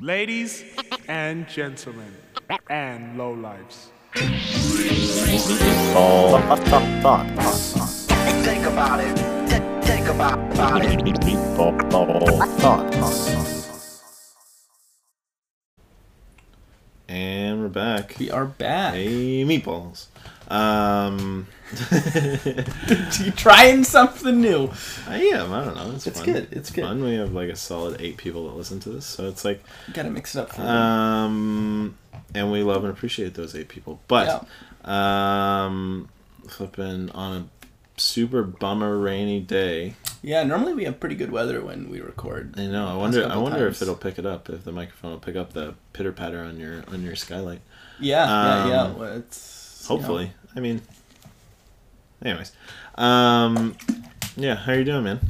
Ladies and gentlemen, and lowlifes. Thought, Think about it. Think about, about it. We're back. We are back. Hey, meatballs. Um, You trying something new. I am. I don't know. It's, It's fun. good, it's good. fun. We have like a solid eight people that listen to this, so it's like, Gotta mix it up for um, and we love and appreciate those eight people. But, um, flipping on a super bummer rainy day. Yeah, normally we have pretty good weather when we record. I know. I wonder. I wonder if it'll pick it up. If the microphone will pick up the pitter patter on your on your skylight. Yeah, yeah, yeah. Um, Well, it's you know, Hopefully. I mean. Anyways, um, yeah. How you doing, man?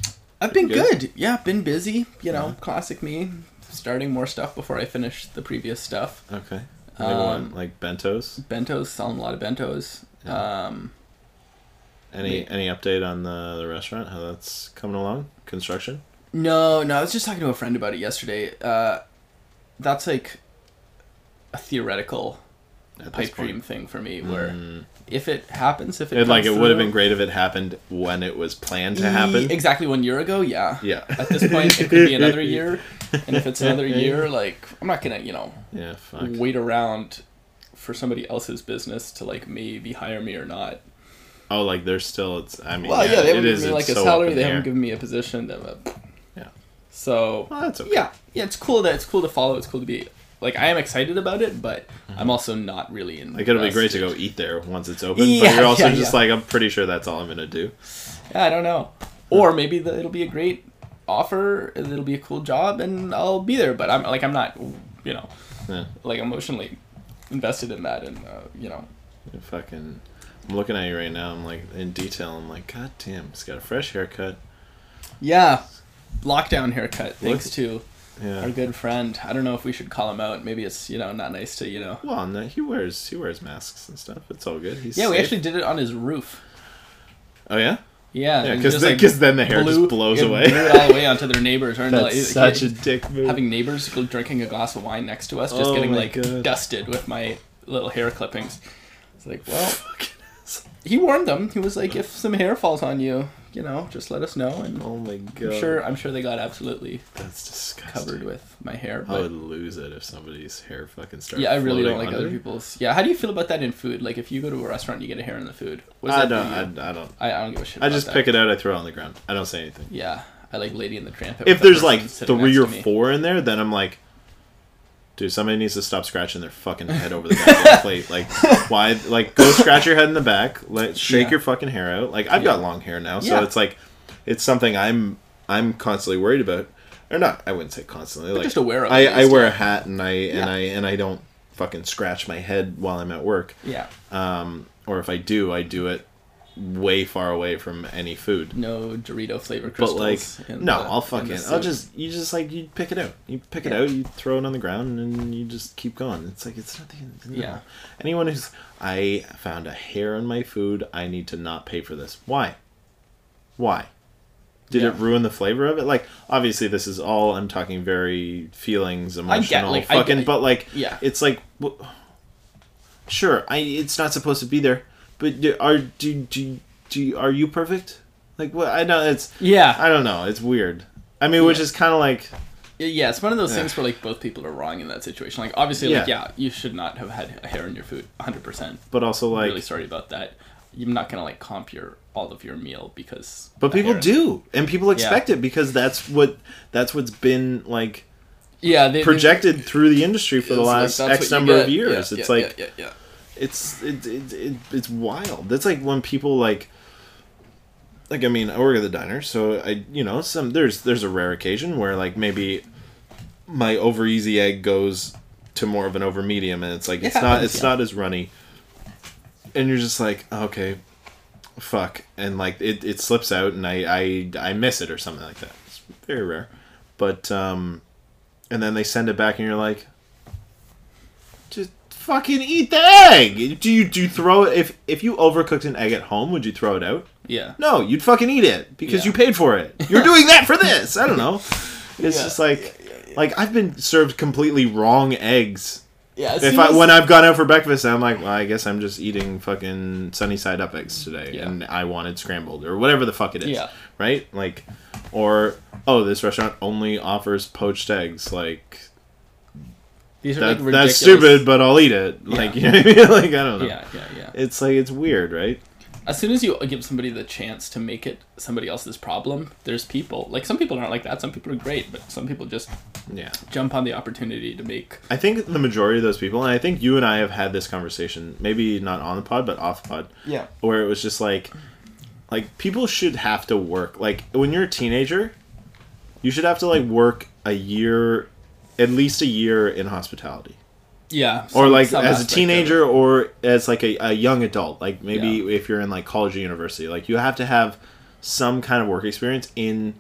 I've been Good? good. Yeah, been busy. You know, classic me. Starting more stuff before I finish the previous stuff. Okay. Like Um? Like bentos. Bentos, selling a lot of bentos. Um, Any any update on the the restaurant? How that's coming along? Construction. no, no, I was just talking to a friend about it yesterday. Uh, that's like a theoretical At pipe dream thing for me, where Mm. if it happens, if it, It, like it would have through- been great if it happened when it was planned to happen. Exactly one year ago, yeah. Yeah. At this point, it could be another year, and if it's another year, like I'm not gonna, you know, Yeah. Fuck. wait around for somebody else's business to like maybe hire me or not. Oh, like there's still. It's. I mean. Well, yeah, they it haven't is, given me like a so salary. They haven't given me a position. They a- Yeah. So Well, that's okay. yeah, yeah, it's cool that it's cool to follow. It's cool to be like I am excited about it, but I'm also not really in. Mm-hmm. Like it'll be great to go eat there once it's open, Yeah, but you're also yeah, just yeah. like I'm pretty sure that's all I'm gonna do. Yeah, I don't know. Or maybe the, it'll be a great offer. It'll be a cool job, and I'll be there. But I'm like I'm not, you know, Yeah. like emotionally invested in that, and uh, you know, Fucking, I'm looking at you right now. I'm like in detail. I'm like, God damn, he's got a fresh haircut. yeah, lockdown haircut. Thanks Look- to Yeah. our good friend. I don't know if we should call him out. Maybe it's you know not nice to you know. Well, no, he wears he wears masks and stuff. It's all good. He's Yeah, we actually did it on his roof. Oh yeah. Yeah, Yeah, and 'cause just, then- the hair just blows away. blew it all the way onto their neighbors. Or That's like, such he- a dick move. having neighbors drinking a glass of wine next to us, just Oh getting like God. dusted with my little hair clippings. It's like, well, he warned them. He was like, if some hair falls on you, you know, just let us know. And Oh my god. I'm sure, I'm sure they got absolutely That's disgusting. covered with my hair. I would lose it if somebody's hair fucking started. yeah, I really don't like other people's. Yeah, how do you feel about that in food? Like, if you go to a restaurant, and you get a hair in the food. I that don't. I, I don't. I, I don't give a shit. I just that. pick it out. I throw it on the ground. I don't say anything. Yeah, I like Lady in the Tramp. If there's like three or four in there, then I'm like, dude, somebody needs to stop scratching their fucking head over the goddamn plate. Like, why? Like, go scratch your head in the back. Let shake Yeah. your fucking hair out. Like, I've got long hair now, so Yeah. it's like, it's something I'm I'm constantly worried about. Or not? I wouldn't say constantly. Like, just aware of I I wear a hat and I and Yeah. I and I don't fucking scratch my head while I'm at work. Yeah, Um, or if I do, I do it way far away from any food. no Dorito flavor But like, no, the- I'll in fucking, I'll just, you just like, you pick it out. You pick it Yeah. out, you throw it on the ground, and you just keep going. It's like, it's nothing. No. Yeah. Anyone who's, I found a hair on my food, I need to not pay for this. Why? Why? Did Yeah. it ruin the flavor of it? Like, obviously, this is all, I'm talking very feelings, emotional, like, fucking, get- but like, yeah. it's like, sure, I, it's not supposed to be there, but do, are, do, do, do, are you perfect? Like, what? I know it's, Yeah, I don't know. It's weird. I mean, which Yeah. is kind of like yeah. It's one of those Yeah. things where like both people are wrong in that situation. Like obviously, like Yeah. yeah, you should not have had a hair in your food, 100. percent but also like Really sorry about that. You're not gonna like comp your all of your meal because. but people do and people expect it because that's what that's what's been like Yeah, they, projected through the industry for the it's like, last x number of years Yeah, it's yeah, like yeah, yeah, yeah. It's it, it, it, it's wild. That's like when people like like i mean i work at the diner so i you know some there's there's a rare occasion where like maybe my over easy egg goes to more of an over medium and it's like it's It not it's yeah. not as runny. And you're just like okay fuck. And like it, it slips out and I, I i miss it or something like that. It's very rare. But um and then they send it back and you're like fucking eat the egg do you do you throw it if if you overcooked an egg at home would you throw it out Yeah. no you'd fucking eat it because Yeah. you paid for it you're doing that for this i don't know it's Yeah. just like Like I've been served completely wrong eggs. Yeah, If I as- when I've gone out for breakfast, I'm like, well, I guess I'm just eating fucking sunny side up eggs today, Yeah. and I wanted scrambled or whatever the fuck it is. Yeah. Right. Like, or oh, this restaurant only offers poached eggs. Like these are that, like ridiculous. that's stupid, but I'll eat it. Like you know what I mean? Like I don't know. Yeah, yeah, yeah. It's like it's weird, right? As soon as you give somebody the chance to make it somebody else's problem, there's people like some people aren't like that. Some people are great, but some people just Yeah. jump on the opportunity to make. I think the majority of those people, and I think you and I have had this conversation, maybe not on the pod, but off the pod, Yeah. where it was just like, like people should have to work. Like when you're a teenager, you should have to like work a year, at least a year in hospitality, Yeah. or like as a teenager, or as like a, a young adult. Like maybe Yeah. if you're in like college or university, like you have to have some kind of work experience in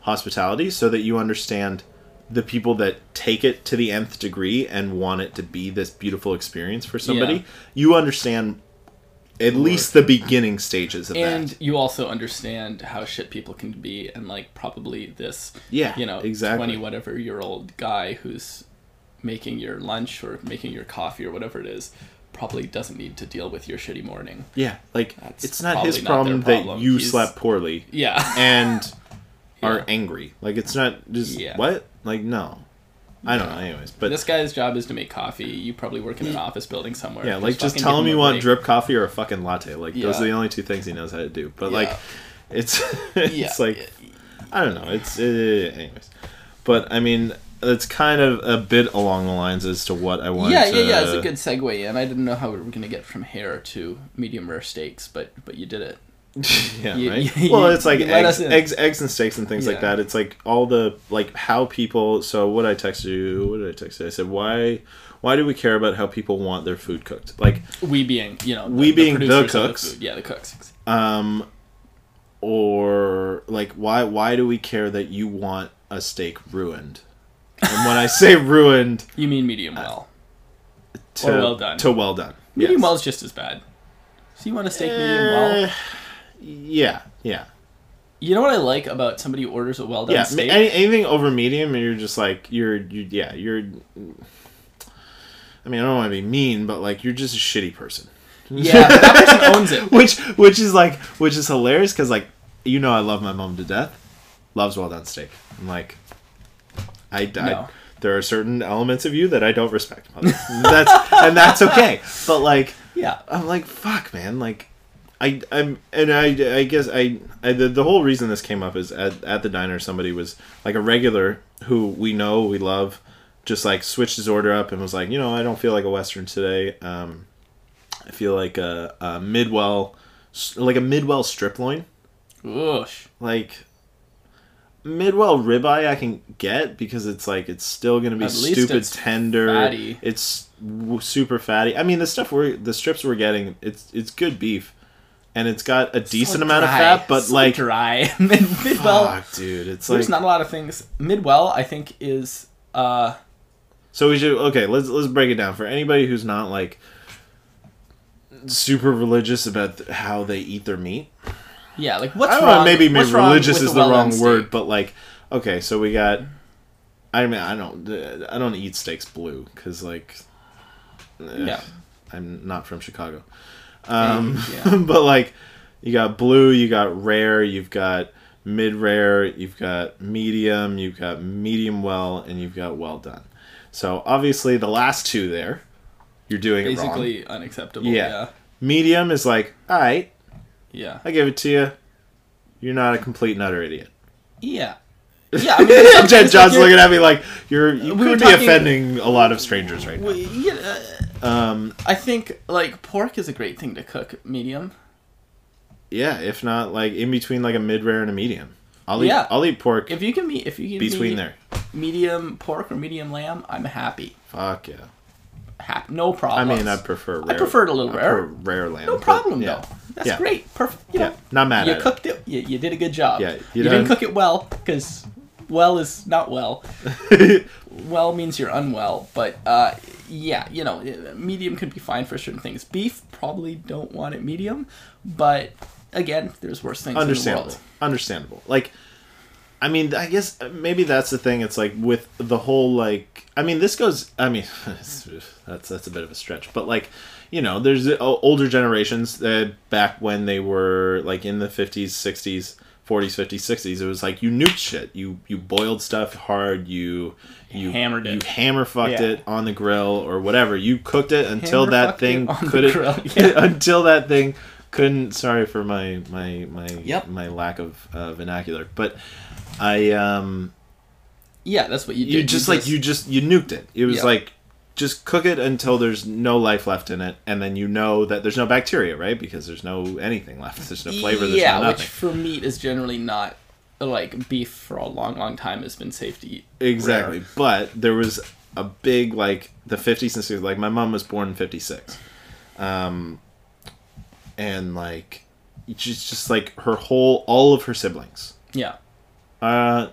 hospitality so that you understand the people that take it to the nth degree and want it to be this beautiful experience for somebody. Yeah. You understand at least the beginning stages of And that. And you also understand how shit people can be, and like probably this, Yeah, you know, exactly. twenty whatever year old guy who's making your lunch or making your coffee or whatever it is, probably doesn't need to deal with your shitty morning. Yeah, like That's it's not his problem, not their that you He's- slept poorly Yeah. and are Yeah. angry. Like it's not just Yeah. what? Like no. I don't know anyways, but this guy's job is to make coffee. You probably work in an office building somewhere. yeah, like just fucking tell him you want break. drip coffee or a fucking latte. Like those are the only two things he knows how to do. But Yeah. like it's it's Yeah. like I don't know. It's it, anyways. But I mean, it's kind of a bit along the lines as to what I wanted Yeah, to yeah, yeah. It's a good segue and I didn't know how we were gonna get from hair to medium rare steaks, but but you did it. yeah, You- right. you- well, it's like eggs, eggs, eggs, and steaks and things like that. It's like all the like how people. So what I texted you. What did I text you? I said why. Why do we care about how people want their food cooked? Like, We being, you know, We being the producers of cooks. food. Yeah, the cooks. um, or like why why do we care that you want a steak ruined? And when I say ruined, You mean medium well? to Or well done. to well done. Medium Yes. well is just as bad. So you want a steak medium well? Yeah, yeah, You know what I like about somebody who orders a well done yeah. steak? Any, anything over medium, and you're just like you're, you, yeah, you're. I mean, I don't want to be mean, but like you're just a shitty person. yeah, that person owns it. which which is like which is hilarious because like you know I love my mom to death, loves well done steak. I'm like, I, I No. there are certain elements of you that I don't respect. Mother. that's and that's okay. But like Yeah. I'm like fuck man like. I, I'm and I, I guess I, I the, the whole reason this came up is at, at the diner somebody was like a regular who we know we love just like switched his order up and was like you know I don't feel like a western today um I feel like a, a midwell, like a midwell strip loin, Oosh. like midwell ribeye. I can get because it's like it's still gonna be At least stupid it's tender. fatty. It's w- super fatty. I mean, the stuff we're the strips we're getting, it's it's good beef, and it's got a decent So amount of fat, but So like, dry. Mid midwell. fuck, dude, it's like There's not a lot of things. Midwell, I think, is uh So we should okay. Let's let's break it down for anybody who's not like super religious about how they eat their meat. yeah. Like what's I don't wrong? know. Maybe maybe religious is the wrong word, steak? but like okay. So we got. I mean, I don't. I don't eat steaks blue because like. Yeah. I'm not from Chicago. Um, yeah. but like, you got blue, you got rare, you've got mid rare, you've got medium, you've got medium well, and you've got well done. So obviously, the last two there, you're doing it wrong. Basically unacceptable. Yeah. Yeah. Medium is like, all right, Yeah. I give it to you. You're not a complete and utter idiot. Yeah. Yeah. I mean, there's some Jen things John's like looking at me like you're you We could be talking- offending a lot of strangers right now. We- yeah, Um, I think like pork is a great thing to cook medium. yeah, if not like in between like a mid rare and a medium. I'll eat Yeah. I'll eat pork If you can me, if you can between me there. medium pork or medium lamb, I'm happy. Fuck yeah. Happy, no problem. I mean, I prefer rare. I prefer it a little I rare. rare lamb. no problem yeah. though. That's Yeah. great. Perfect. You Yeah, not mad you at cooked it. You, you did a good job. Yeah, you, you didn't cook it well because well is not well. well means you're unwell, but uh, yeah, you know, medium could be fine for certain things. Beef probably don't want it medium, but again, there's worse things Understandable. Understandable. Like I mean, I guess uh, maybe that's the thing. It's like with the whole like. I mean, this goes. I mean, that's that's a bit of a stretch, but like, you know, there's uh, older generations that back when they were like in the fifties, sixties, forties, fifties, sixties. It was like you nuked shit. You you boiled stuff hard. You you Hammered it. You hammer fucked Yeah. it on the grill or whatever. You cooked it until Hammer that thing couldn't. yeah. until that thing couldn't. Sorry for my my my Yep. my lack of uh, vernacular, but I um Yeah, that's what you did. you just like you just you nuked it. It was Yeah. like just cook it until there's no life left in it, and then you know that there's no bacteria, right? Because there's no anything left. There's no flavor. There's yeah, no which nothing. for meat is generally not like beef for a long, long time has been safe to eat. Exactly. Rare. But there was a big like the 50s and 60s. Like my mom was born in 56, um, and like she's just like her whole all of her siblings. Yeah. Uh,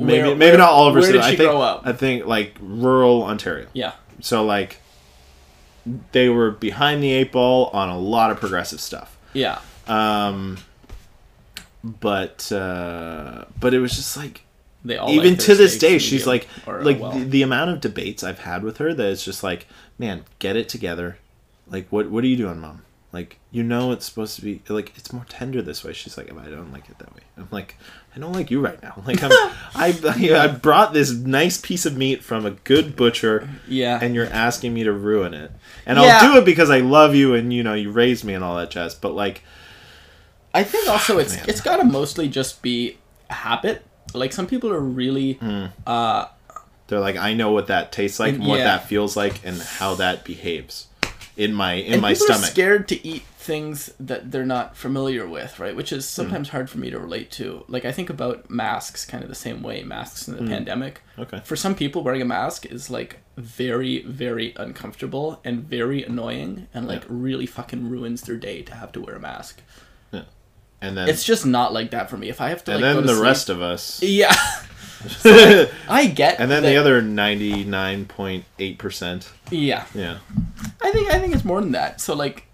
maybe Where- maybe where- not all of her. where did siblings. I she think grow up? I think like rural Ontario. Yeah. So like they were behind the eight ball on a lot of progressive stuff. Yeah. Um but uh but it was just like They all even like to this day she's like or, like well. the, the amount of debates I've had with her that it's just like, man, get it together. Like what what are you doing, mom? Like you know it's supposed to be like it's more tender this way. She's like, I don't like it that way. I'm like, I don't like you right now. Like I'm, I I brought this nice piece of meat from a good butcher Yeah. and you're asking me to ruin it. And Yeah. I'll do it because I love you and you know you raised me and all that jazz. But like, I think also it's man. it's got to mostly just be a habit. Like some people are really Hmm. uh they're like, I know what that tastes like and what that feels like and how that behaves in my in and my stomach. are scared to eat things that they're not familiar with, right? Which is sometimes hard for me to relate to. Like I think about masks kind of the same way, masks in the pandemic. Hmm. Okay. For some people wearing a mask is like very very uncomfortable and very annoying and like Yeah. really fucking ruins their day to have to wear a mask. Yeah. And then It's just not like that for me. If I have to and like go then the sleep- rest of us. Yeah. I get and then that- the other 99.8%. Yeah. Yeah. I think I think it's more than that. So like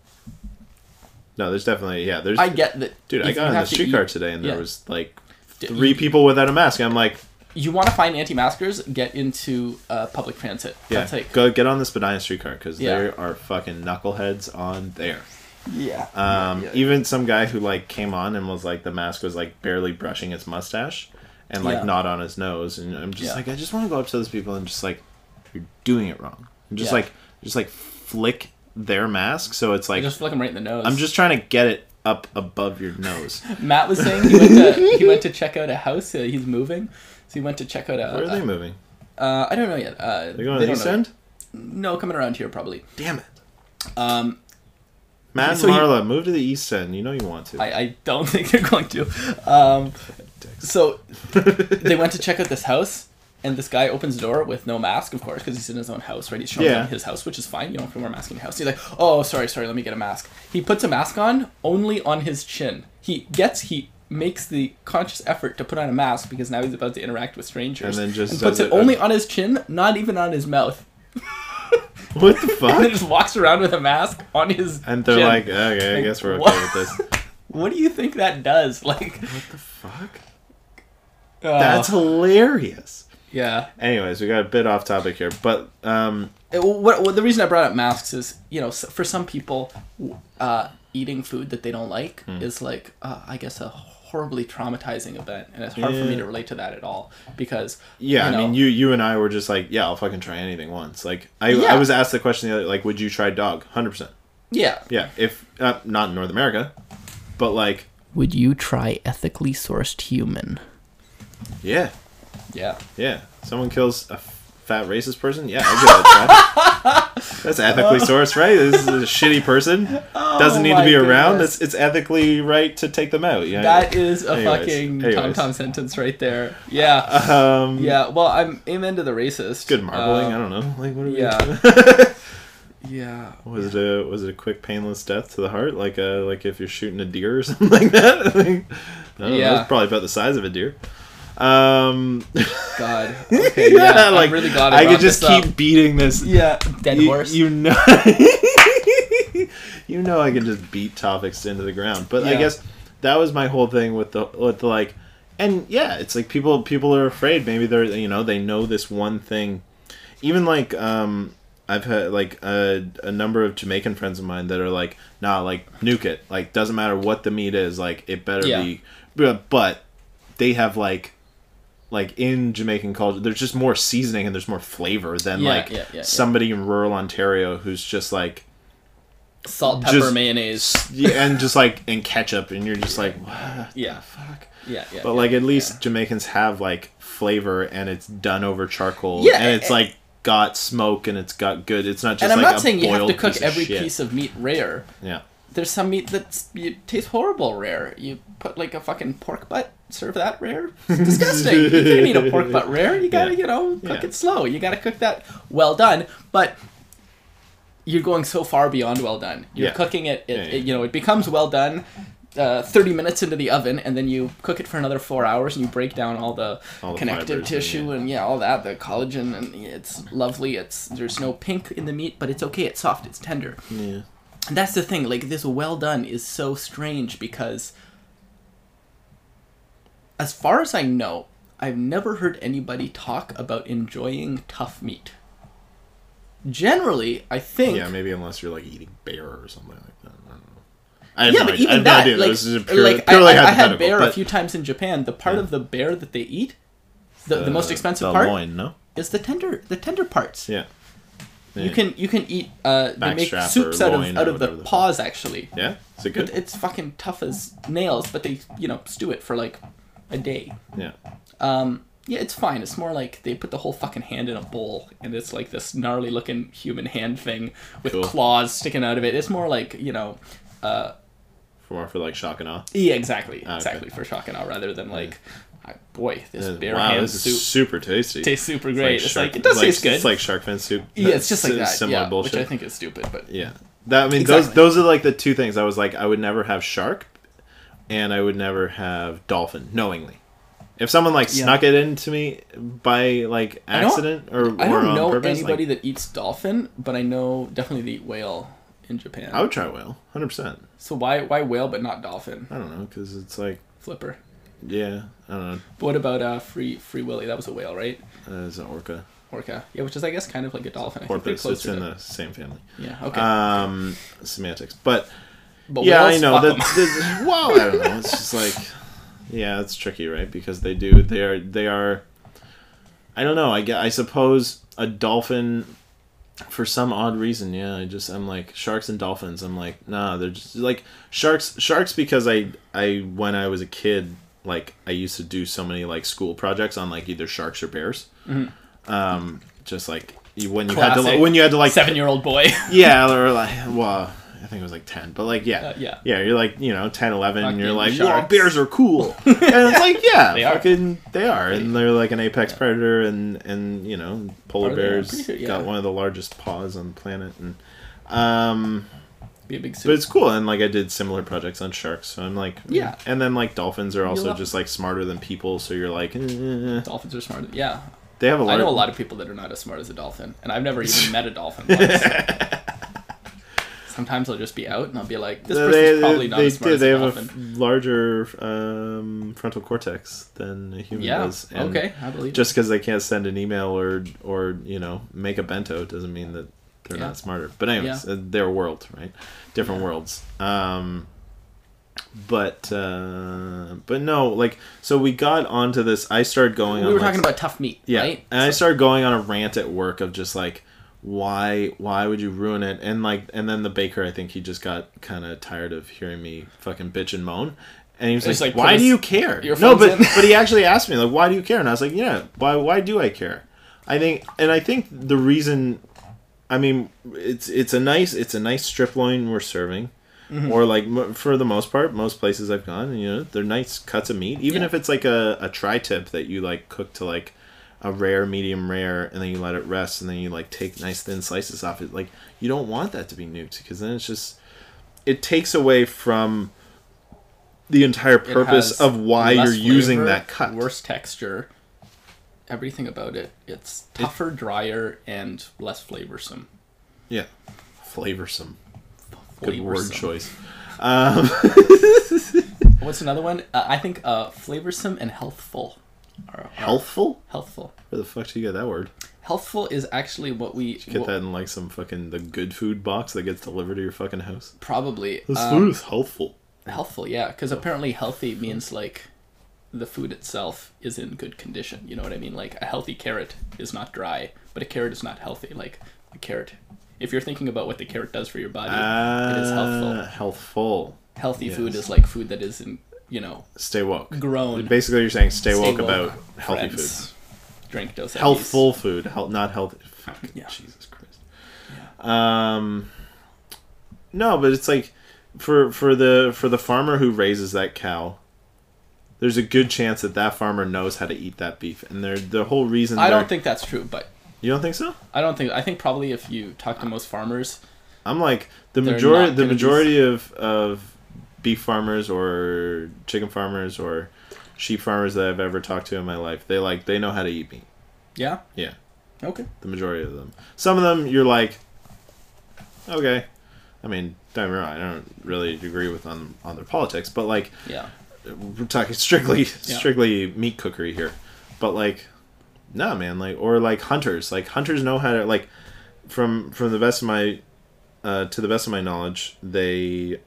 No, there's definitely yeah, there's I get that Dude, I got on the have to streetcar today and there was like three people without a mask. I'm like, you want to find anti-maskers, get into uh, public transit. yeah, like go get on this Spadina streetcar because Yeah. there are fucking knuckleheads on there. yeah. Um, Yeah. even some guy who like came on and was like the mask was like barely brushing his mustache and like Yeah. not on his nose, and I'm just Yeah. like, I just want to go up to those people and just like, you're doing it wrong. And just Yeah. like, just like flick their mask so it's like just flick him right in the nose. I'm just trying to get it up above your nose. Matt was saying he went to he went to check out a house. Uh, he's moving, so he went to check out a. Where are they moving? Uh, I don't know yet. Uh, They're going to the east end. No, coming around here probably. Damn it, Um, Matt and So he- Marla, move to the east end. You know you want to. I, I don't think they're going to. Um, so they went to check out this house, and this guy opens the door with no mask, of course, because he's in his own house, right? He's showing Yeah. them his house, which is fine. You don't have to wear a mask in your house. He's like, "Oh, sorry, sorry, let me get a mask." He puts a mask on only on his chin. He gets he makes the conscious effort to put on a mask because now he's about to interact with strangers, And then just puts it it- only on his chin, not even on his mouth. what the fuck? And then just walks around with a mask on his. and they're chin. like, okay, I Like, guess we're okay what? with this. "What do you think that does?" Like, What the fuck? That's hilarious. yeah. Anyways, we got a bit off topic here, but um, Uh, what, what the reason I brought up masks is you know for some people uh, eating food that they don't like Hmm. is like uh, I guess a horribly traumatizing event and it's hard for me to relate to that at all because yeah, you I mean, you you and I were just like, yeah, I'll fucking try anything once. Like, I Yeah. I was asked the question the other, like, would you try dog? Hundred percent. yeah Yeah, if uh, not in North America, but like, would you try ethically sourced human yeah, yeah yeah. Someone kills a fat racist person. Yeah, I give that a try. That's ethically sourced, right? This is a shitty person. Doesn't need to Oh be around. It's it's ethically right to take them out. Yeah. that is a Anyways, fucking tom tom sentence right there yeah um, yeah well I'm amen to the racist Good marbling. I Um, don't know. Like, what are we? yeah yeah Was it a was it a quick painless death to the heart, like uh like if you're shooting a deer or something like that? I don't know, Yeah. it's probably about the size of a deer. Um, God okay yeah, like I'm really glad I, I could just keep up. beating this. yeah dead you, horse you know, you know, I can just beat topics into the ground. But I guess that was my whole thing with the with the like, and yeah, it's like people people are afraid. Maybe they're you know they know this one thing. Even like um, I've had like a, a number of Jamaican friends of mine that are like, nah, like nuke it. Like doesn't matter what the meat is. Like it better Yeah. be. But, but they have like. Like in Jamaican culture, there's just more seasoning and there's more flavor than Yeah, like yeah, yeah, somebody in rural Ontario who's just like Salt, pepper, Just- mayonnaise. yeah, and just like and ketchup, and you're just like, what Yeah. the fuck? Yeah, yeah. But like at least. Jamaicans have like flavor, and it's done over charcoal, Yeah, and it's and- like got smoke, and it's got good. It's not just And I'm like not saying you have to cook every shit. piece of meat rare. Yeah, There's some meat that's you tastes horrible rare. You put like a fucking pork butt, serve that rare. It's disgusting. you can't eat a pork butt rare. You gotta, Yeah. you know, cook Yeah. it slow. You gotta cook that well done. But you're going so far beyond well done. You're Yeah. cooking it, it, it- you know, it becomes well done. Uh, 30 minutes into the oven and then you cook it for another four hours and you break down all the All the connective tissue and yeah all that the collagen and it's lovely it's there's no pink in the meat but it's okay it's soft it's tender yeah, that's the thing, like this well done is so strange because as far as I know, I've never heard anybody talk about enjoying tough meat. Generally, I think yeah. Maybe unless you're like eating bear or something like that. I don't know. I yeah, no but idea. I even have no that, idea. like, this is pure, like purely I, I, I had bear a few times in Japan. The part Yeah. of the bear that they eat, the, the, most expensive the part, loin, no? is the tender the tender parts. Yeah. You can you can eat. Uh, they make soups out of out of the whatever the fuck. paws actually. Yeah. Is it good? it's fucking tough as nails, but they you know stew it for like a day. yeah. Um, yeah, it's fine. It's more like they put the whole fucking hand in a bowl, and it's like this gnarly looking human hand thing with Cool. claws sticking out of it. It's more like you know, uh, For more for like shock and awe. yeah, exactly, Ah, okay. exactly for shock and awe rather than like, uh, boy, this Uh, bear wow, hand this is soup super tasty. tastes super great. It's like, shark- it does like- taste good. It's like shark fin soup. yeah, it's just like that. Similar yeah, bullshit. which I think is stupid, but Yeah. That I mean Exactly. those those are like the two things I was like I would never have shark and I would never have dolphin knowingly. If someone like Yeah. snuck it into me by like I accident or, I don't on know purpose, anybody like, that eats dolphin, but I know definitely they eat whale in Japan. I would try whale, hundred percent. So why why whale but not dolphin? I don't know because it's like Flipper. Yeah, I don't know. But what about uh, Free Free Willy? That was a whale, right? Uh, it's an orca. Orca. Yeah, which is I guess kind of like a dolphin. I Porpoise. It's in to- the same family. Yeah. Okay. Um, semantics, but but yeah, I know fuck that. 'em. that- well, I don't know. It's just like, yeah, it's tricky, right? Because they do. They are. They are. I don't know. I get. I suppose a dolphin, for some odd reason, yeah. I just. I'm like sharks and dolphins. I'm like, nah. They're just like sharks. Sharks because I. I when I was a kid, like I used to do so many like school projects on like either sharks or bears. Um, just like when you had to Mm-hmm. When you had to like Seven-year-old boy. yeah, or like, well, I think it was like 10, but like, yeah. Uh, yeah. Yeah, you're like, you know, 10, 11, and you're like, well, sharks. bears are cool. and it's like, yeah, They are. fucking, they are. And they're like an apex predator, and, and you know, polar they? Bears sure, yeah. got one of the largest paws on the planet. And, um, Be a big but it's cool. And like, I did similar projects on sharks, so I'm like, Yeah. And then like, dolphins are also just like smarter than people, so you're like, eh. Dolphins are smart. Yeah. they have a lot I know a lot of people that are not as smart as a dolphin, and I've never even met a dolphin once. Sometimes I'll just be out and I'll be like, this person's they, probably not they, as smart as They have a larger um, frontal cortex than a human yeah. does. and Okay. I believe. Just because they can't send an email or or you know make a bento doesn't mean that they're Yeah. not smarter. But anyways, Yeah. uh, their world, right? Different worlds. Um, but uh, but no, like so we got onto this. I started going. we on were like, talking about tough meat, yeah, right? and I started going on a rant at work of just like, why, why would you ruin it? And like, and then the baker, I think he just got kind of tired of hearing me fucking bitch and moan, and he was Just, like, like, why do his you care? No, but but he actually asked me like, why do you care? And I was like, yeah, why, why do I care? I think, and I think the reason, I mean, it's it's a nice it's a nice strip loin we're serving. Mm-hmm. Or like for the most part, most places I've gone, you know, they're nice cuts of meat. Even Yeah. if it's like a, a tri-tip that you like cook to like a rare, medium rare, and then you let it rest, and then you like take nice thin slices off it. Like you don't want that to be nuked because then it's just it takes away from the entire purpose of why you're using that cut. Worse texture. Everything about it. It's tougher, drier, and less flavorsome. Yeah, flavorsome. Good word choice. Um, What's another one? Uh, I think uh, flavorsome and healthful. Are, are Healthful? Healthful. Where the fuck do you get that word? Healthful is actually what we Get what- that in like some fucking the good food box that gets delivered to your fucking house. probably This um, food is healthful. healthful. Yeah, because apparently healthy means like the food itself is in good condition. You know what I mean? Like a healthy carrot is not dry, but a carrot is not healthy. Like a carrot, if you're thinking about what the carrot does for your body, it is healthful. Uh, healthful. Healthy food is like food that is in you know Stay woke. grown. Basically, you're saying stay, Stay woke, woke, about healthy friends. food. Drink Equis. Healthful food, health, not healthy. Fuck, Yeah. Jesus Christ. Um, no, but it's like for for the for the farmer who raises that cow. There's a good chance that that farmer knows how to eat that beef, and they're the whole reason. I don't think that's true, but you don't think so. I don't think I think probably if you talk to most farmers, I'm like the majority. The majority of of beef farmers or chicken farmers or sheep farmers that I've ever talked to in my life, they like they know how to eat meat. yeah, Yeah, okay, the majority of them. Some of them you're like, okay. I mean, don't get me wrong. I don't really agree with on on their politics, but like yeah, we're talking strictly strictly meat cookery here. But like, no man, like or like hunters, like hunters know how to like from from the best of my uh, to the best of my knowledge, they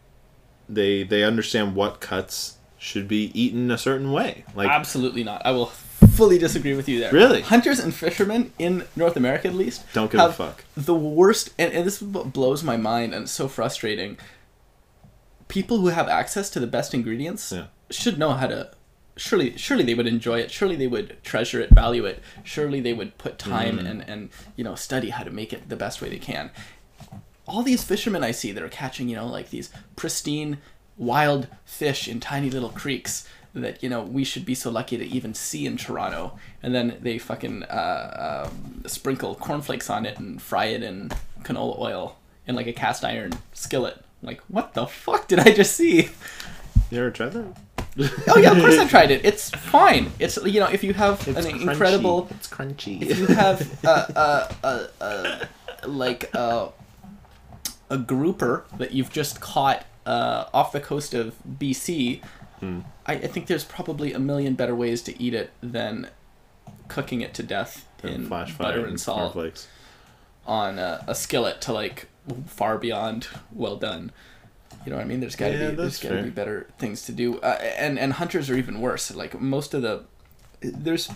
they they understand what cuts should be eaten a certain way. Like absolutely not. I will fully disagree with you there. Really? hunters and fishermen in North America, at least, Don't give a fuck. The worst, and, and this blows my mind, and it's so frustrating. People who have access to the best ingredients Yeah. Should know how to. Surely, surely they would enjoy it. Surely they would treasure it, value it. Surely they would put time Mm. and and you know study how to make it the best way they can. All these fishermen I see that are catching, you know, like these pristine wild fish in tiny little creeks that you know we should be so lucky to even see in Toronto, and then they fucking uh, um, sprinkle cornflakes on it and fry it in canola oil in like a cast iron skillet. Like, what the fuck did I just see? you ever tried that? Oh yeah, of course I've tried it. It's fine. It's you know if you have an incredible It's crunchy. if you have a, a, a, a like a, a grouper that you've just caught uh, off the coast of BC, Hmm. I, I think there's probably a million better ways to eat it than cooking it to death in flash butter and and salt on a, a skillet to like far beyond well done. You know what I mean? There's got to Yeah, be there's that's got to fair. be better things to do, uh, and and hunters are even worse. Like most of the there's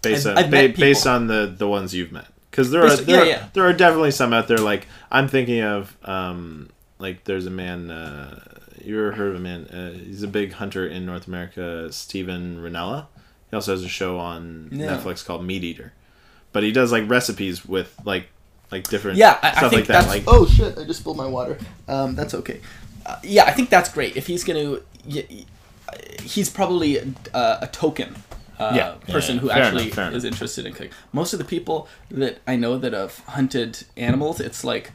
based I've- on I've ba- based on the the ones you've met because there are Based- there, yeah, are yeah. there are definitely some out there like I'm thinking of um like there's a man uh you ever heard of a man uh, he's a big hunter in North America Steven Rinella he also has a show on No. Netflix called Meat Eater but he does like recipes with like like different Yeah, I, I stuff think like that that's. like oh shit! I just spilled my water. Um, that's okay. Uh, yeah, I think that's great. If he's gonna, y- y- he's probably uh, a token. Uh, Yeah, person yeah. who actually enough, is interested in cooking. Most of the people that I know that have hunted animals, it's like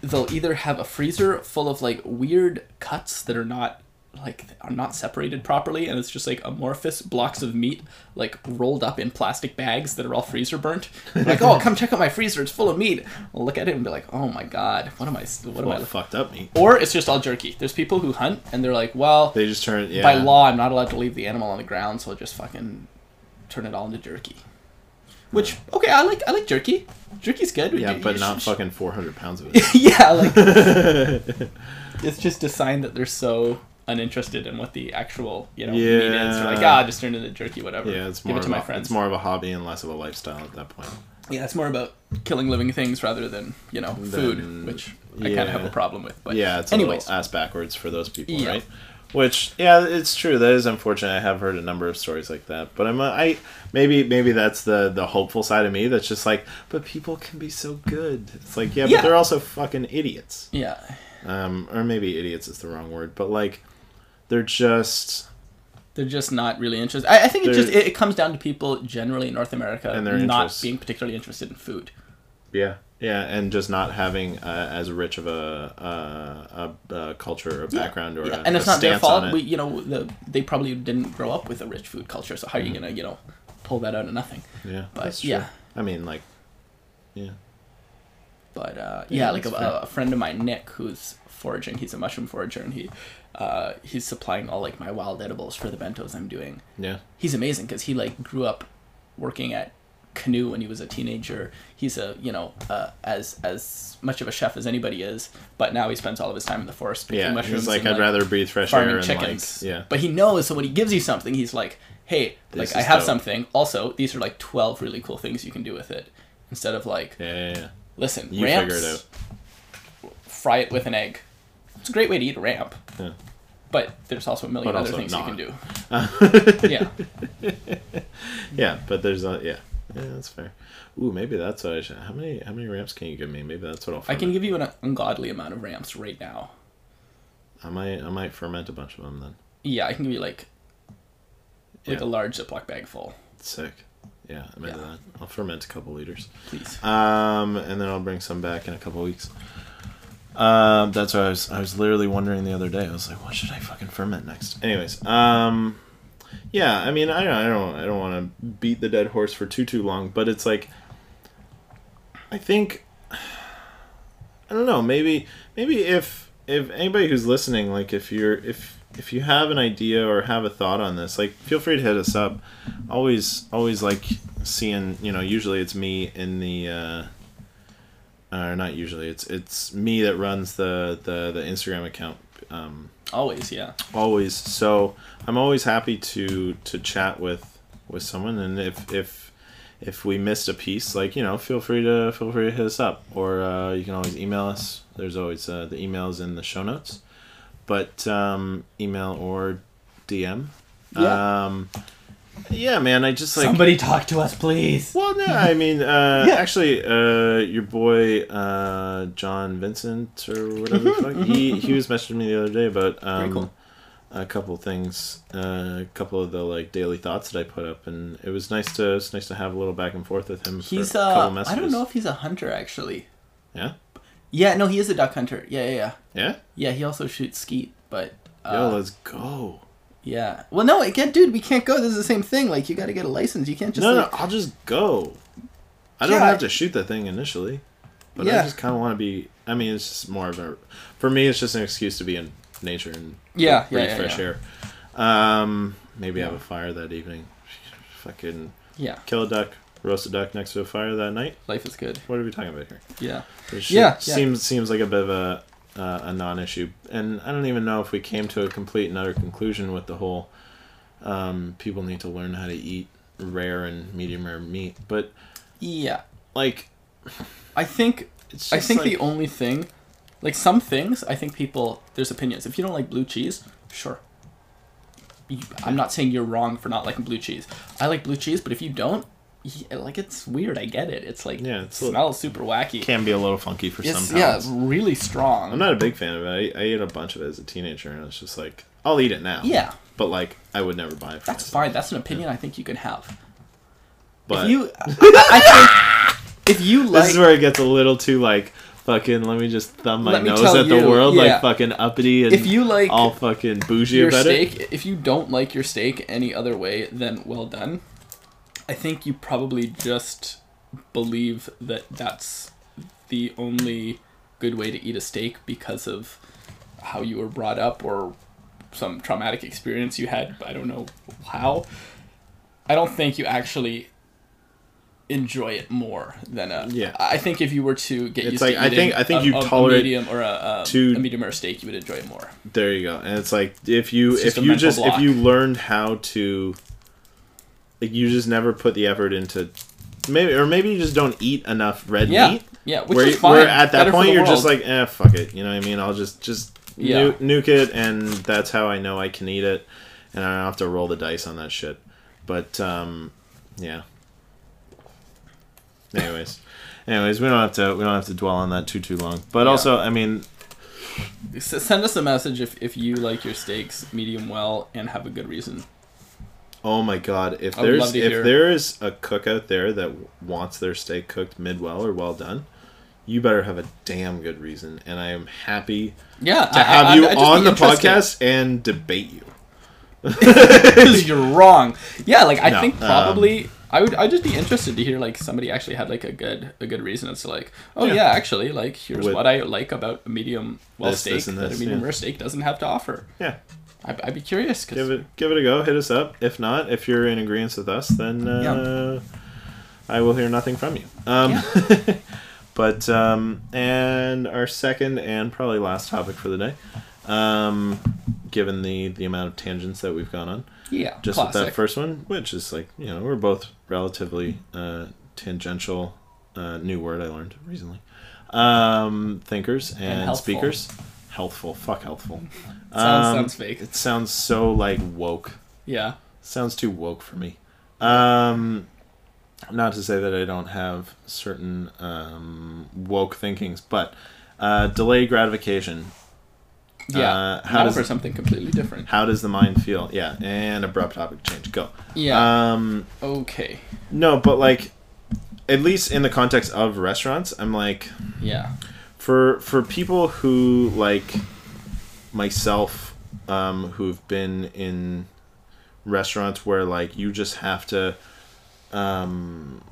they'll either have a freezer full of like weird cuts that are not like are not separated properly and it's just like amorphous blocks of meat like rolled up in plastic bags that are all freezer burnt. Like oh come check out my freezer. It's full of meat. I'll look at it and be like oh my god what am i what am i fucked up meat. Or it's just all jerky. There's people who hunt and they're like well they just turn yeah. by law i'm not allowed to leave the animal on the ground so i'll just fucking turn it all into jerky. Which okay i like i like jerky. Jerky's good. Yeah but not sh- fucking 400 pounds of it. Yeah, like it's just a sign that they're so uninterested in what the actual you know meat is. They're like, Yeah. ah, just turn it into jerky, whatever. yeah it's give more it to of my a, friends. it's more of a hobby and less of a lifestyle at that point yeah, it's more about killing living things rather than you know food, Then- which I kind of have a problem with. But yeah, it's a anyways, ass backwards for those people, Yeah. right? Which, yeah, it's true. That is unfortunate. I have heard a number of stories like that, but I'm, a, I maybe maybe that's the the hopeful side of me. That's just like, but people can be so good. It's like, yeah, Yeah. but they're also fucking idiots. yeah, Um, or maybe idiots is the wrong word, but like, they're just they're just not really interested. I, I think it just it, it comes down to people generally in North America And their not interests. being particularly interested in food. yeah, yeah, and just not having uh, as rich of a a, a, a culture or background or Yeah, a, and it's not their fault. it. We, you know, the, they probably didn't grow up with a rich food culture. So how Mm-hmm. are you gonna, you know, pull that out of nothing? yeah, but that's true. yeah. I mean, like, yeah. But uh, Yeah, yeah, like a, a friend of mine, Nick, who's foraging. He's a mushroom forager, and he uh, he's supplying all like my wild edibles for the bentos I'm doing. Yeah. He's amazing because he like grew up working at canoe when he was a teenager. He's a you know uh, as as much of a chef as anybody is, but now he spends all of his time in the forest picking Yeah. mushrooms. He's like, and, I'd rather breathe fresh air and chickens. like, yeah. But he knows, so when he gives you something, he's like, "Hey, This like I have dope. something. Also, these are like twelve really cool things you can do with it." Instead of like, Yeah, yeah, yeah. listen, You ramps, figure it out. fry it with an egg. It's a great way to eat a ramp. Yeah. But there's also a million But other things not. you can do. yeah. Yeah, but there's a yeah. Yeah, that's fair. Ooh, maybe that's what I should. How many how many ramps can you give me? Maybe that's what I'll. I can give you an ungodly amount of ramps right now. I might I might ferment a bunch of them then. Yeah, I can give you like like Yeah. a large Ziploc bag full, Sick. Yeah, I'm into Yeah. that. I'll ferment a couple liters. please. Um, and then I'll bring some back in a couple weeks. Um, that's what I was. I was literally wondering the other day. I was like, what should I fucking ferment next? Anyways, um, yeah. I mean, I don't. I don't. I don't want to beat the dead horse for too too long, but it's like, I think, I don't know. Maybe maybe if if anybody who's listening, like if you're if if you have an idea or have a thought on this, like feel free to hit us up. Always always like seeing. You know, usually it's me in the. Uh, or not usually. It's it's me that runs the the, the instagram account um, Always, yeah. always. So i'm always happy to to chat with with someone. And if if if we missed a piece like you know feel free to feel free to hit us up. Or uh, you can always email us. There's always uh, the emails in the show notes. But um, email or dm Yeah. um, yeah man i just like Somebody talk to us, please. well, no, I mean, uh, Yeah. actually, uh, your boy uh, John Vincent or whatever the fuck, he he was messaging me the other day about um, cool. a couple things, uh, a couple of the like daily thoughts that I put up, and it was nice to it's nice to have a little back and forth with him. He's for a couple uh, I don't know if he's a hunter actually. Yeah, Yeah, no, he is a duck hunter. Yeah, yeah, yeah. yeah. Yeah, he also shoots skeet, but uh, Yo, let's go. Yeah. Well, no, again, dude, we can't go. This is the same thing. Like, you got to get a license. You can't just no, like, no, I'll just go. I don't Yeah. have to shoot the thing initially, but I just kind of want to be. I mean, it's just more of a. For me, it's just an excuse to be in nature and Yeah, breathe yeah, yeah, fresh yeah. air. Um, maybe have a fire that evening. Fucking Yeah, kill a duck, roast a duck next to a fire that night. life is good. What are we talking about here? Yeah. Yeah, yeah. seems seems like a bit of a uh, a non-issue, and I don't even know if we came to a complete and utter conclusion with the whole. Um, people need to learn how to eat rare and medium rare meat, but Yeah. like I think it's just I think the only thing, like some things, I think people there's opinions. If you don't like blue cheese, sure. You, I'm not saying you're wrong for not liking blue cheese. I like blue cheese, but if you don't, yeah, like it's weird. I get it. It's like Yeah, it it's smells super wacky. can be a little funky for It's, some yeah, it's really strong. I'm not a big fan of it. I, I ate a bunch of it as a teenager, and it's just like I'll eat it now. Yeah, but like I would never buy it. For that's myself. fine. That's an opinion I think you can have. But if you, I think, if you like, this is where it gets a little too like fucking. Let me just thumb my nose at the world, yeah. like fucking uppity and if you like all fucking bougie your about steak, it. if you don't like your steak any other way than well done, I think you probably just believe that that's the only good way to eat a steak because of how you were brought up or some traumatic experience you had. I don't know how. I don't think you actually enjoy it more than a. Yeah. I think if you were to get It's used like- to I think- I think a, you tolerate a medium or a, a, a medium or a steak, you would enjoy it more. There you go. And it's like if you It's if you just if you learned how to like you just never put the effort into maybe or maybe you just don't eat enough red Yeah, meat. yeah, which where, is fine. where at that Better point you're just like, eh, fuck it. You know what I mean? I'll just just Yeah. nu- nuke it, and that's how I know I can eat it, and I don't have to roll the dice on that shit. But um, yeah. Anyways, anyways, we don't have to we don't have to dwell on that too too long. But Yeah. also, I mean, S- send us a message if, if you like your steaks medium well and have a good reason. Oh my god, if I there's if hear. there is a cook out there that wants their steak cooked mid well or well done. You better have a damn good reason, and I am happy Yeah, to have you on the podcast and debate you. because you're wrong. Yeah, like I No, think um, probably I would I'd just be interested to hear like somebody actually had like a good a good reason. It's like, oh yeah, Yeah. actually, like here's With- what I like about a medium well This, steak this, and that a medium yeah. rare steak doesn't have to offer. Yeah. I'd, I'd be curious Give it give it a go. Hit us up. If not, if you're in agreement with us, then uh, I will hear nothing from you. Um, but um, and our second and probably last topic for the day, um, given the the amount of tangents that we've gone on, yeah, just with that first one, which is like you know we're both relatively uh, tangential. Uh, new word I learned recently. Um, thinkers and, healthful. speakers. Healthful. Fuck healthful. Sounds, Um, sounds fake. It sounds so like woke. Yeah, Sounds too woke for me. Um, not to say that I don't have certain um, woke thinkings, but uh, delayed gratification. yeah. Uh, how does- for something completely different. How does the mind feel? Yeah, and abrupt topic change. Go. Yeah. Um, okay. no, but like, at least in the context of restaurants, I'm like, Yeah. for for people who like myself um, who've been in restaurants where like you just have to um,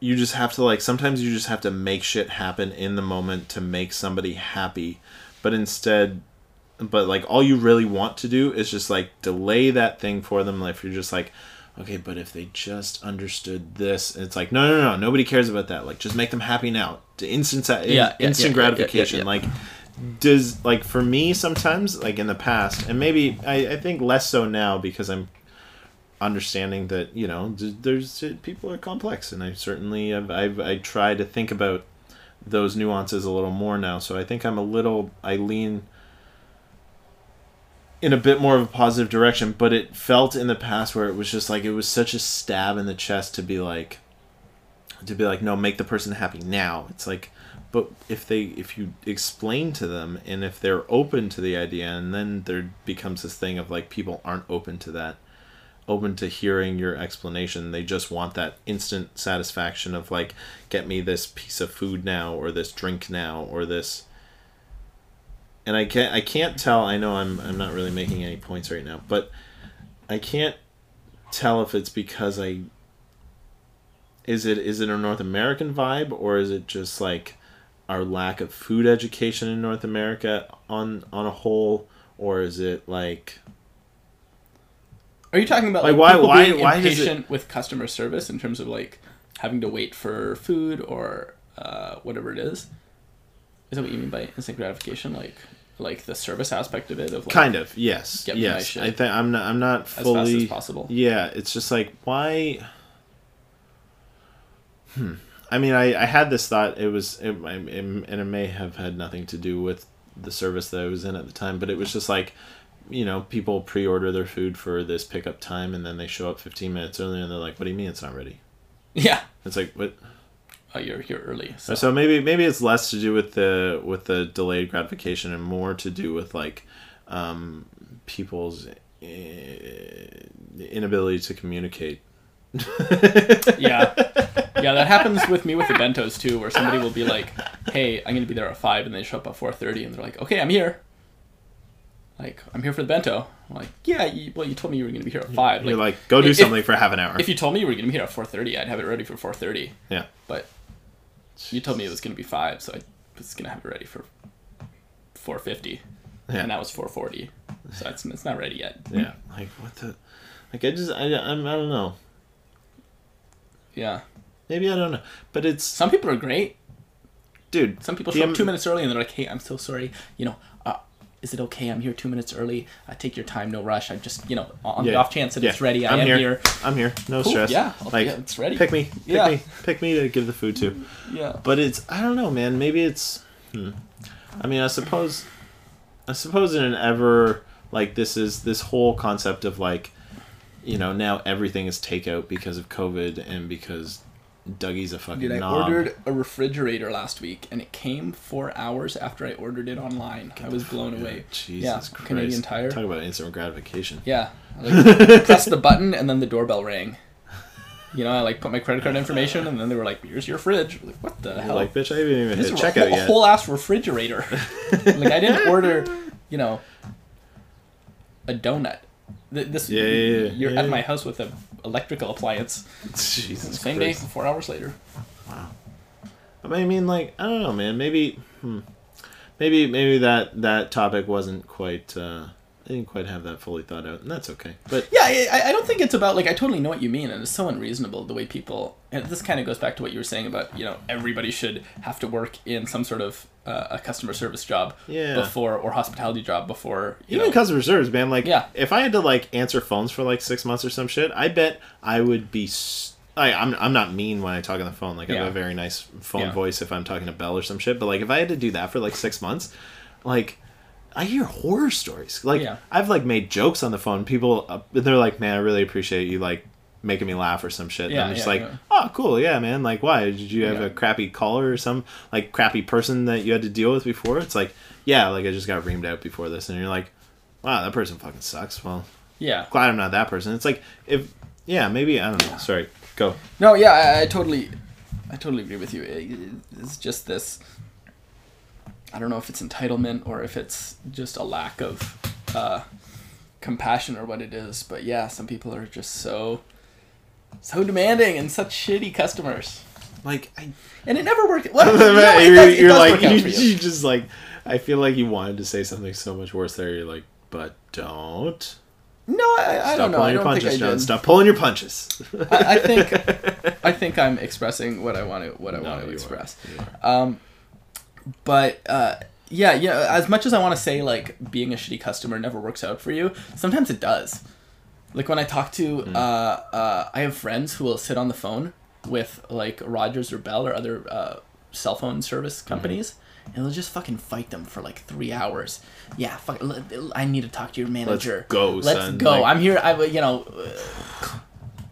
you just have to like sometimes you just have to make shit happen in the moment to make somebody happy. But instead but like all you really want to do is just like delay that thing for them. Like if you're just like okay but if they just understood this it's like no no no nobody cares about that. Like just make them happy now. To instant Yeah, instant yeah, yeah, yeah, gratification. yeah. like does like for me sometimes like in the past and maybe I, I think less so now because i'm understanding that you know there's uh, people are complex and i certainly have I've, i try to think about those nuances a little more now. So i think i'm a little i lean in a bit more of a positive direction but it felt in the past where it was just like it was such a stab in the chest to be like to be like no make the person happy now. It's like but if they if you explain to them and if they're open to the idea and then there becomes this thing of like people aren't open to that open to hearing your explanation. They just want that instant satisfaction of like get me this piece of food now or this drink now or this and i can't i can't tell i know i'm i'm not really making any points right now but i can't tell if it's because i is it is it a North American vibe or is it just like our lack of food education in North America on on a whole or is it like Are you talking about Like, like, why- people why- being why it- impatient with customer service in terms of like having to wait for food or uh, whatever it is? Is that what you mean by instant gratification? Like, like the service aspect of it of like, kind of yes Get yes shit I think I'm not I'm not as fully fast as possible. yeah it's just like why hmm I mean I I had this thought it was it, I- it, and it may have had nothing to do with the service that I was in at the time but it was just like you know, people pre-order their food for this pickup time, and then they show up 15 minutes earlier, and they're like, "What do you mean it's not ready?" Yeah. It's like, "What?" Oh, you're you're early. So. So maybe maybe it's less to do with the with the delayed gratification, and more to do with like um, people's eh, inability to communicate. yeah, yeah, that happens with me with the bentos too, where somebody will be like, "Hey, I'm gonna be there at five, and they show up at four thirty, and they're like, "Okay, I'm here." Like, I'm here for the bento. I'm like, yeah, you, well, you told me you were gonna be here at five. You're like, "Go do if- something for half an hour." If you told me you were gonna be here at four thirty, I'd have it ready for four thirty. yeah, But you told me it was gonna be five, so I was gonna have it ready for four fifty, yeah, and that was four forty. So it's it's not ready yet. yeah. Like what the? Like I just I I'm, I don't know. Yeah, Maybe I don't know, but it's some people are great. dude. Some people show up two minutes early and they're like, "Hey, I'm so sorry. You know, uh, is it okay? I'm here two minutes early. I take your time, no rush. I just, you know, on the off chance that Yeah. it's ready, I I'm am here. here. I'm here. No Cool, stress. yeah, I'll- Like yeah, it's ready. Pick me. Pick Yeah. me. Pick me to give the food to. Yeah, But it's I don't know, man. Maybe it's. Hmm. I mean, I suppose. I suppose in an ever like this is this whole concept of like, you know, now everything is takeout because of COVID and because Dougie's a fucking dude, I knob. ordered a refrigerator last week and it came four hours after I ordered it online. I was blown away. Jesus yeah, Christ. Canadian Tire. Talk about instant gratification. Yeah, I, like, pressed the button and then the doorbell rang. You know, I like put my credit card information and then they were like, "Here's your fridge." I'm like, what the You're hell? like, bitch, I haven't even hit a checkout whole, yet. whole ass refrigerator. like I didn't order, you know, a donut. Th- This Yeah, yeah, yeah, you're yeah, at my house with an electrical appliance. Jesus Same Christ. day, four hours later. Wow. I mean, like I don't know, man. Maybe, hmm. maybe, maybe that that topic wasn't quite. uh I didn't quite have that fully thought out, and that's okay. But Yeah, I, I don't think it's about like I totally know what you mean, and it's so unreasonable the way people. And this kind of goes back to what you were saying about you know everybody should have to work in some sort of uh, a customer service job Yeah. before or hospitality job before you even know. customer service, man. Like, Yeah. if I had to like answer phones for like six months or some shit, I bet I would be. s I, I'm I'm not mean when I talk on the phone. Like I have a very nice phone Yeah. voice if I'm talking to Bell or some shit. But like if I had to do that for like six months, like I hear horror stories. Like Yeah. I've like made jokes on the phone. People uh, they're like, man, I really appreciate you like making me laugh or some shit. and I'm just yeah, like, yeah. oh, cool, yeah, man. Like, why did you have Yeah. a crappy caller or some like crappy person that you had to deal with before? It's like, yeah, like I just got reamed out before this, and you're like, wow, that person fucking sucks. Well, Yeah. glad I'm not that person. It's like if yeah, maybe I don't know. Sorry, go. No, yeah, I, I totally, I totally agree with you. It- It's just this. I don't know if it's entitlement or if it's just a lack of uh, compassion or what it is, but yeah, some people are just so, so demanding and such shitty customers, Like I, and it never worked. Well, you know, you're, does- you're like you, you. you just like I feel like you wanted to say something so much worse there. You're like, but don't. No, I, I don't know. pulling I your think punches, I John. did. Stop pulling your punches. I, I think I think I'm expressing what I want to what I No, want to express. Um, but uh, yeah, yeah. As much as I want to say like being a shitty customer never works out for you, sometimes it does. Like when I talk to, Hmm. uh, uh, I have friends who will sit on the phone with like Rogers or Bell or other uh, cell phone service Mm-hmm. companies. And they'll just fucking fight them for like three hours. Yeah, fuck. I need to talk to your manager. Let's go, Let's son. go. Like- I'm here. I, you know,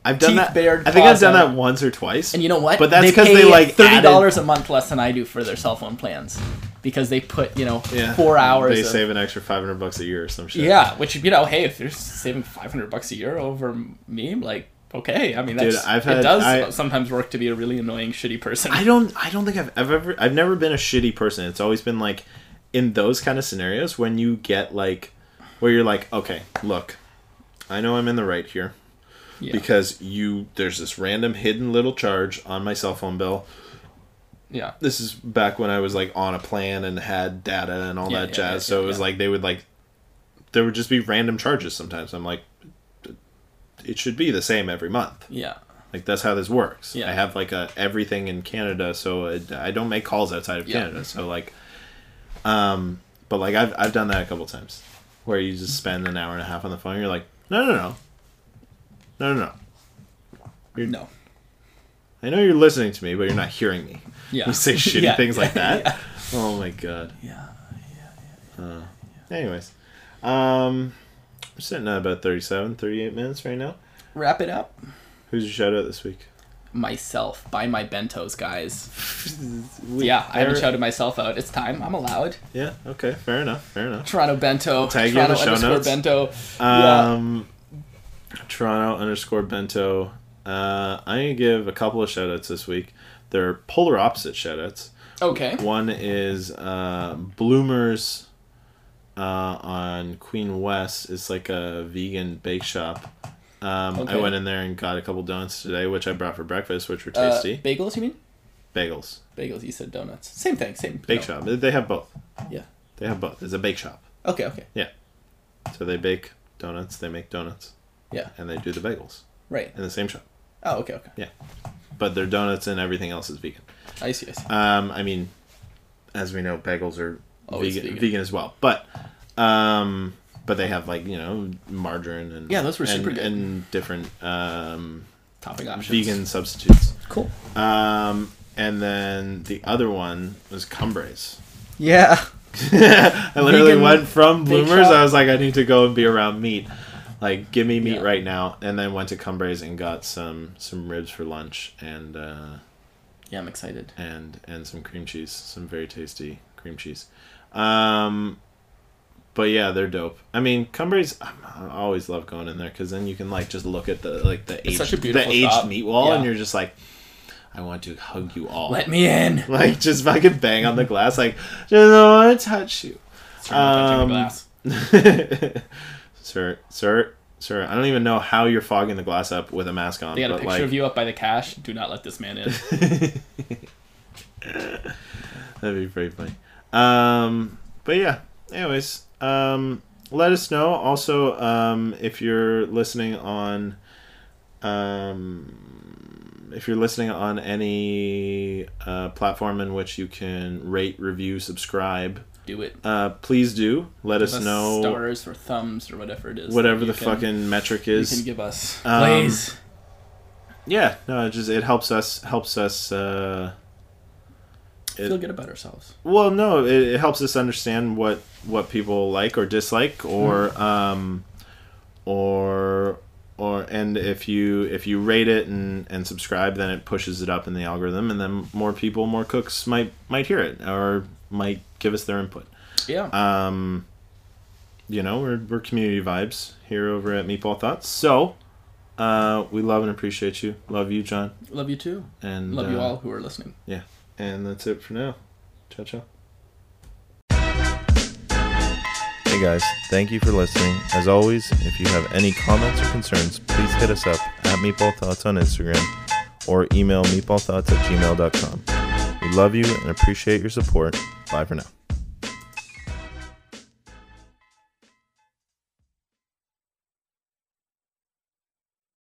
I've done teeth that. bared, I think I've done that once or twice. And you know what? But that's They because pay they like thirty dollars a month less than I do for their cell phone plans, because they put you know Yeah. four hours. They of- save an extra five hundred bucks a year or some shit. yeah, which you know, hey, if you're saving five hundred bucks a year over me, like okay, I mean Dude, I've it had- does I- sometimes work to be a really annoying, shitty person. I don't. I don't think I've ever. I've never been a shitty person. It's always been like in those kind of scenarios when you get like where you're like, okay, look, I know I'm in the right here yeah. because you there's this random hidden little charge on my cell phone bill. yeah, This is back when I was like on a plan and had data and all Yeah, that yeah, jazz. so it was like they would like there would just be random charges sometimes. I'm like it should be the same every month. yeah, Like that's how this works. Yeah. I have like a everything in Canada, so it, I don't make calls outside of. Canada. So like, um, but like I've I've done that a couple times, where you just spend an hour and a half on the phone. You're like, no, no, no, no, no, no. no, I know you're listening to me, but you're not hearing me. yeah. You say shitty Yeah, things like yeah, that. Oh my god. Yeah, Yeah. Uh, Anyways, um, we're sitting at about 37, 38 minutes right now. Wrap it up. Who's your shout out this week? Myself, buy my bentos, guys. yeah, I haven't shouted myself out. It's time. I'm allowed. Yeah. Okay. Fair enough. Fair enough. Toronto bento. Tag you in Toronto the show notes. bento. Yeah. Toronto underscore bento. Uh, I'm gonna give a couple of shout outs this week. They're polar opposite shout outs. Okay. One is uh, Bloomers uh, on Queen West. It's like a vegan bake shop. Um, I went in there and got a couple donuts today, which I brought for breakfast, which were Uh, tasty. bagels, you mean? Bagels. Bagels. You said donuts. Same thing. Same. Bake no. shop. They have both. Yeah. They have both. It's a bake shop. Okay. Okay. Yeah. So they bake donuts, they make donuts, Yeah. and they do the bagels Right. in the same shop. Oh. Okay. Okay. Yeah. But their donuts and everything else is vegan. I see. I see. Um, I mean, as we know, bagels are Always vegan, vegan. vegan as well. But, um, but they have like you know margarine and Yeah, those were and, super good. and different um, Topping options. vegan substitutes. Cool. Um, and then the other one was Cumbraes. Yeah. I literally Vegan went from Bloomers. I was like, I need to go and be around meat. Like, give me meat Yeah. right now. And then went to Cumbraes and got some some ribs for lunch and uh, Yeah, I'm excited. and and some cream cheese, some very tasty cream cheese. Um, but yeah, they're dope. I mean, Cumbraes. I always love going in there because then you can like just look at the like the aged such a the aged shop. meat wall, and you're just like, I want to hug you all. Let me in. like just fucking bang on the glass, like just don't want to touch you. Touching the Um, glass. sir, sir, sir, I don't even know how you're fogging the glass up with a mask on. They got a picture like, of you up by the cash. Do not let this man in. That'd be pretty funny. Um, but yeah. Anyways, um, let us know. Also, um, if you're listening on, um, if you're listening on any uh, platform in which you can rate, review, subscribe, Do it. uh, please do. Let Give us us know stars or thumbs or whatever it is. whatever the can- fucking metric you is. can give us. Um, Please. yeah, no, it just it helps us helps us. Uh, it- Feel good about ourselves. Well, no, it, it helps us understand what what people like or dislike, or um, or or and if you if you rate it and and subscribe, then it pushes it up in the algorithm, and then more people, more cooks might might hear it or might give us their input. Yeah. Um, you know, we're we're community vibes here over at Meatball Thoughts, so. Uh, we love and appreciate you. Love you, John. Love you too. And Love you uh, all who are listening. Yeah, and that's it for now. Ciao, ciao. Hey guys, thank you for listening. As always, if you have any comments or concerns, please hit us up at Meatball Thoughts on Instagram or email meatballthoughts at gmail.com. Love you and appreciate your support. Bye for now.